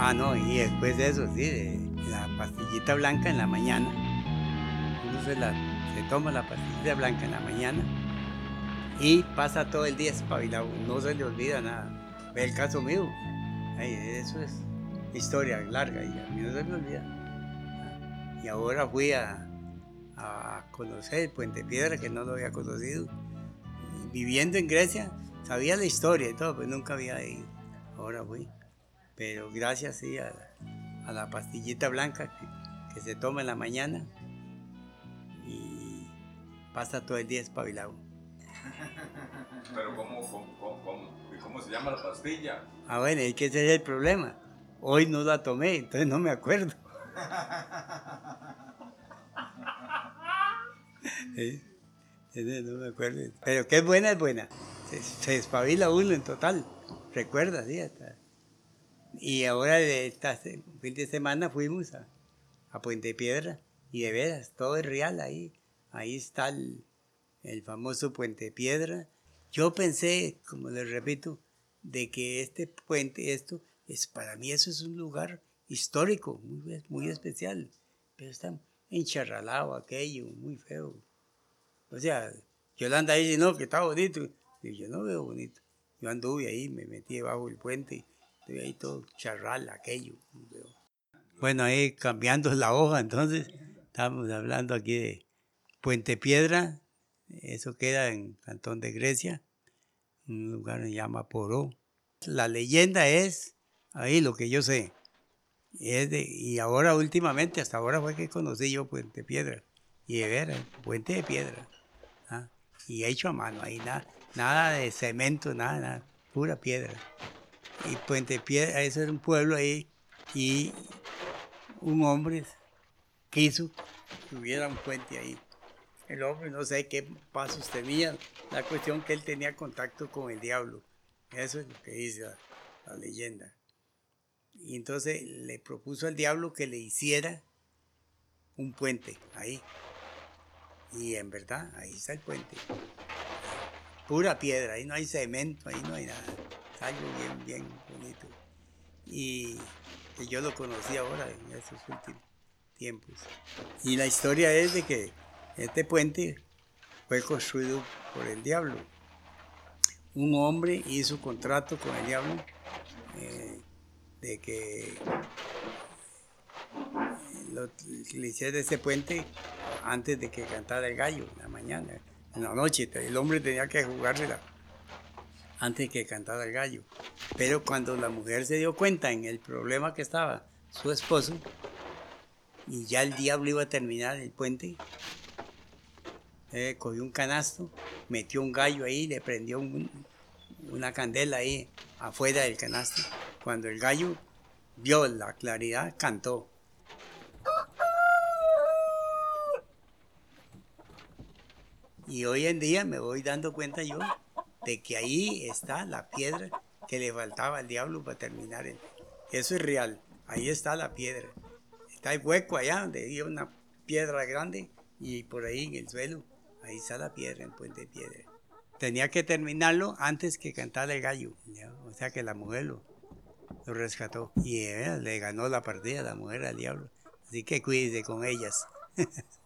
Ah, no, y después de eso, sí, la pastillita blanca en la mañana. Uno se, la, se toma la pastillita blanca en la mañana y pasa todo el día espabilado, no se le olvida nada. Ve el caso mío, eso es historia larga y a mí no se me olvida. Y ahora fui a, a conocer el Puente Piedra, que no lo había conocido. Viviendo en Grecia, sabía la historia y todo, pero nunca había ido. Ahora fui. Pero gracias sí, a, a la pastillita blanca que, que se toma en la mañana y pasa todo el día espabilado. Pero ¿cómo, cómo, cómo, cómo- se llama la pastilla? Ah, bueno, es que ese es el problema. Hoy no la tomé, entonces no me acuerdo. No me acuerdo. Pero que es buena, es buena. Se, se espabila uno en total. Recuerda, sí. hasta- Y ahora esta fin de semana fuimos a, a Puente Piedra y de veras, todo es real ahí. Ahí está el, el famoso Puente Piedra. Yo pensé, como les repito, de que este puente, esto, es para mí eso es un lugar histórico, muy, muy especial. Pero está encharralado aquello, muy feo. O sea, Yolanda dice, no, que está bonito. Y yo no veo bonito. Yo anduve ahí, me metí debajo del puente, estuve ahí todo charral, aquello. Bueno, ahí cambiando la hoja, entonces, estamos hablando aquí de Puente Piedra, eso queda en Cantón de Grecia, un lugar que se llama Poró. La leyenda es, ahí lo que yo sé, es de, y ahora últimamente, hasta ahora fue que conocí yo Puente Piedra, y de veras, Puente de Piedra, ¿ah? y hecho a mano, ahí nada, nada de cemento, nada, nada, pura piedra. Y Puente Piedra, eso era un pueblo ahí, y un hombre quiso que hubiera un puente ahí. El hombre no sé qué pasos tenía, la cuestión que él tenía contacto con el diablo. Eso es lo que dice la, la leyenda. Y entonces le propuso al diablo que le hiciera un puente ahí. Y en verdad, ahí está el puente. Pura piedra, ahí no hay cemento, ahí no hay nada. Algo bien, bien bonito. Y yo lo conocí ahora en esos últimos tiempos. Y la historia es de que este puente fue construido por el diablo. Un hombre hizo contrato con el diablo eh, de que lo- le hiciera ese puente antes de que cantara el gallo en la mañana, en la noche. El hombre tenía que jugársela antes que cantara el gallo. Pero cuando la mujer se dio cuenta en el problema que estaba su esposo, y ya el diablo iba a terminar el puente, eh, cogió un canasto, metió un gallo ahí, le prendió un- una candela ahí afuera del canasto. Cuando el gallo vio la claridad, cantó. Y hoy en día me voy dando cuenta yo de que ahí está la piedra que le faltaba al diablo para terminar. Eso es real, ahí está la piedra. Está el hueco allá donde había una piedra grande y por ahí en el suelo, ahí está la piedra, en puente de piedra. Tenía que terminarlo antes que cantara el gallo, o sea que la mujer lo, rescató y le ganó la partida la mujer al diablo. Así que cuídese con ellas.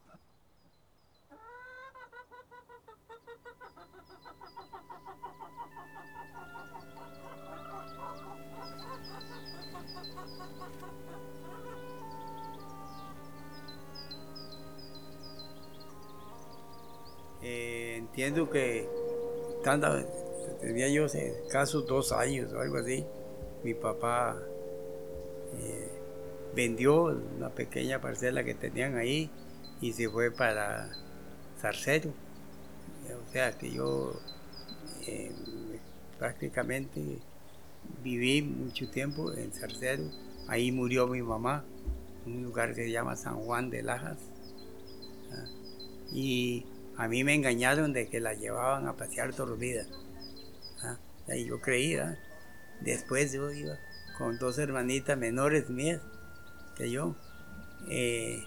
Eh, entiendo que tanta- tenía yo caso dos años o algo así. Mi papá eh, vendió una pequeña parcela que tenían ahí y se fue para Zarcero. O sea que yo eh, prácticamente viví mucho tiempo en Zarcero. Ahí murió mi mamá, en un lugar que se llama San Juan de Lajas. ¿ah? Y a mí me engañaron de que la llevaban a pasear dormida. ¿ah? Y yo creía. Después yo iba con dos hermanitas menores mías que yo eh,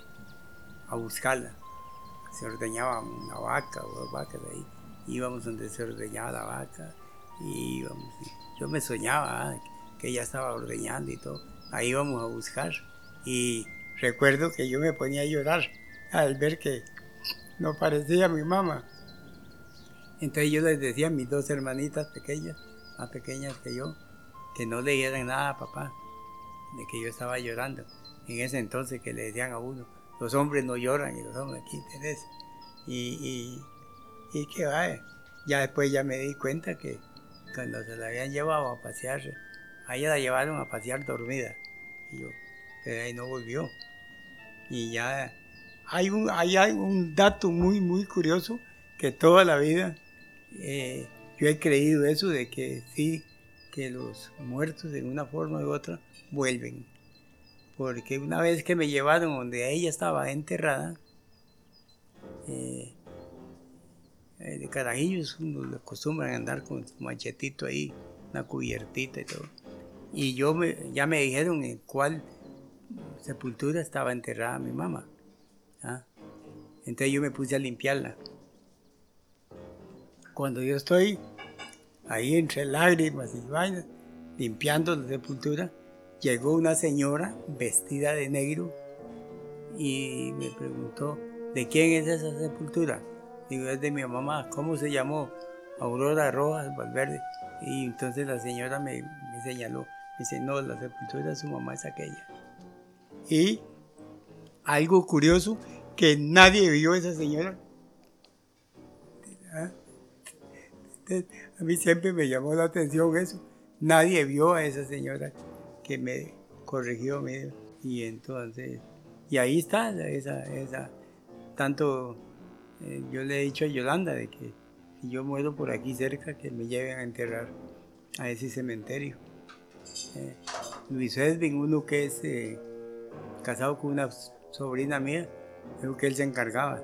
a buscarla. Se ordeñaba una vaca o dos vacas ahí. Íbamos donde se ordeñaba la vaca y. Yo me soñaba ¿ah? que ella estaba ordeñando y todo. ahí íbamos a buscar. Y recuerdo que yo me ponía a llorar al ver que no parecía mi mamá. Entonces yo les decía a mis dos hermanitas pequeñas, más pequeñas que yo, que no le dieran nada a papá, de que yo estaba llorando. En ese entonces que le decían a uno, los hombres no lloran y los hombres aquí interés. Y, y, y que vaya, ya después ya me di cuenta que cuando se la habían llevado a pasear, a ella la llevaron a pasear dormida. Y yo, pero ahí no volvió. Y ya hay un, hay un dato muy, muy curioso que toda la vida eh, yo he creído eso de que sí, que los muertos de una forma u otra vuelven. Porque una vez que me llevaron donde ella estaba enterrada, eh, eh, de carajillos uno acostumbran a andar con su machetito ahí, una cubiertita y todo. Y yo ya me dijeron en cuál sepultura estaba enterrada mi mamá. ¿ah? Entonces yo me puse a limpiarla. Cuando yo estoy ahí entre lágrimas y vainas, limpiando la sepultura, llegó una señora vestida de negro y me preguntó, ¿de quién es esa sepultura? Digo, es de mi mamá, ¿cómo se llamó? Aurora Rojas Valverde. Y entonces la señora me, me señaló, me dice, no, la sepultura de su mamá es aquella. Y algo curioso, que nadie vio a esa señora. ¿Ah? A mí siempre me llamó la atención eso. Nadie vio a esa señora que me corrigió. medio y entonces, y ahí está esa, esa, tanto eh, yo le he dicho a Yolanda de que si yo muero por aquí cerca, que me lleven a enterrar a ese cementerio. Eh, Luis Edwin, uno que es eh, casado con una sobrina mía, dijo que él se encargaba.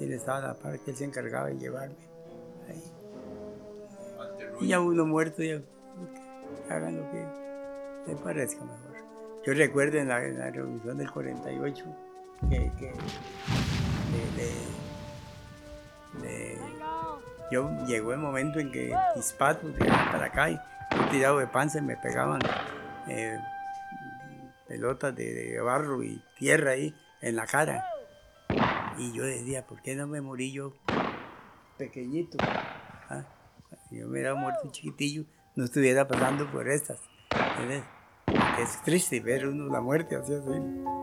Él estaba a la par, que él se encargaba de llevarme ahí. Y ya uno muerto, ya hagan lo que les parezca mejor. Yo recuerdo en la, revolución del 48 que, que yo llegó el momento en que disparos para acá y tirado de panza y me pegaban eh, pelotas de, barro y tierra ahí en la cara. Y yo decía, ¿por qué no me morí yo pequeñito? ¿Ah? Yo me hubiera muerto chiquitillo, no estuviera pasando por estas. Es triste ver uno la muerte así así.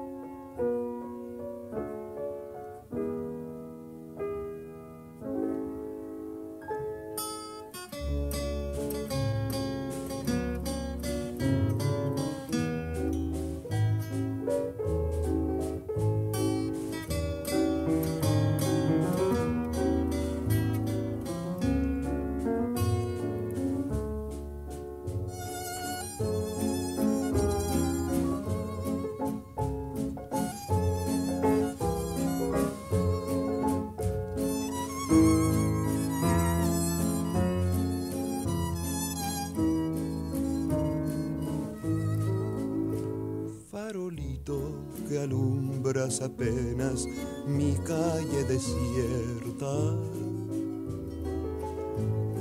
Apenas mi calle desierta.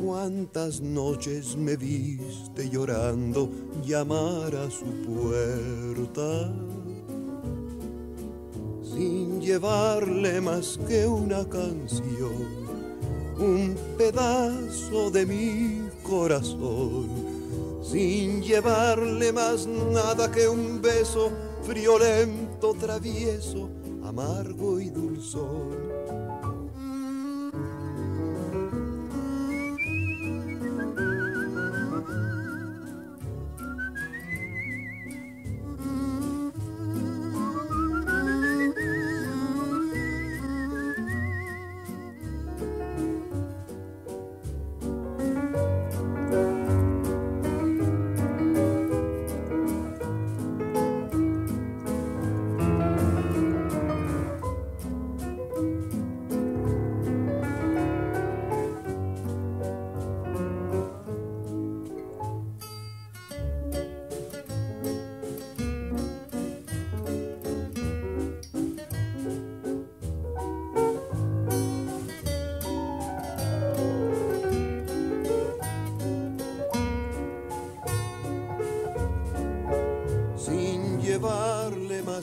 Cuántas noches me viste llorando llamar a su puerta, sin llevarle más que una canción, un pedazo de mi corazón, sin llevarle más nada que un beso friolento, travieso, amargo y dulzón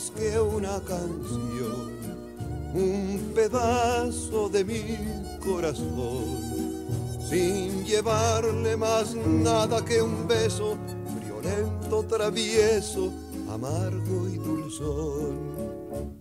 que una canción, un pedazo de mi corazón, sin llevarle más nada que un beso, violento, travieso, amargo y dulzón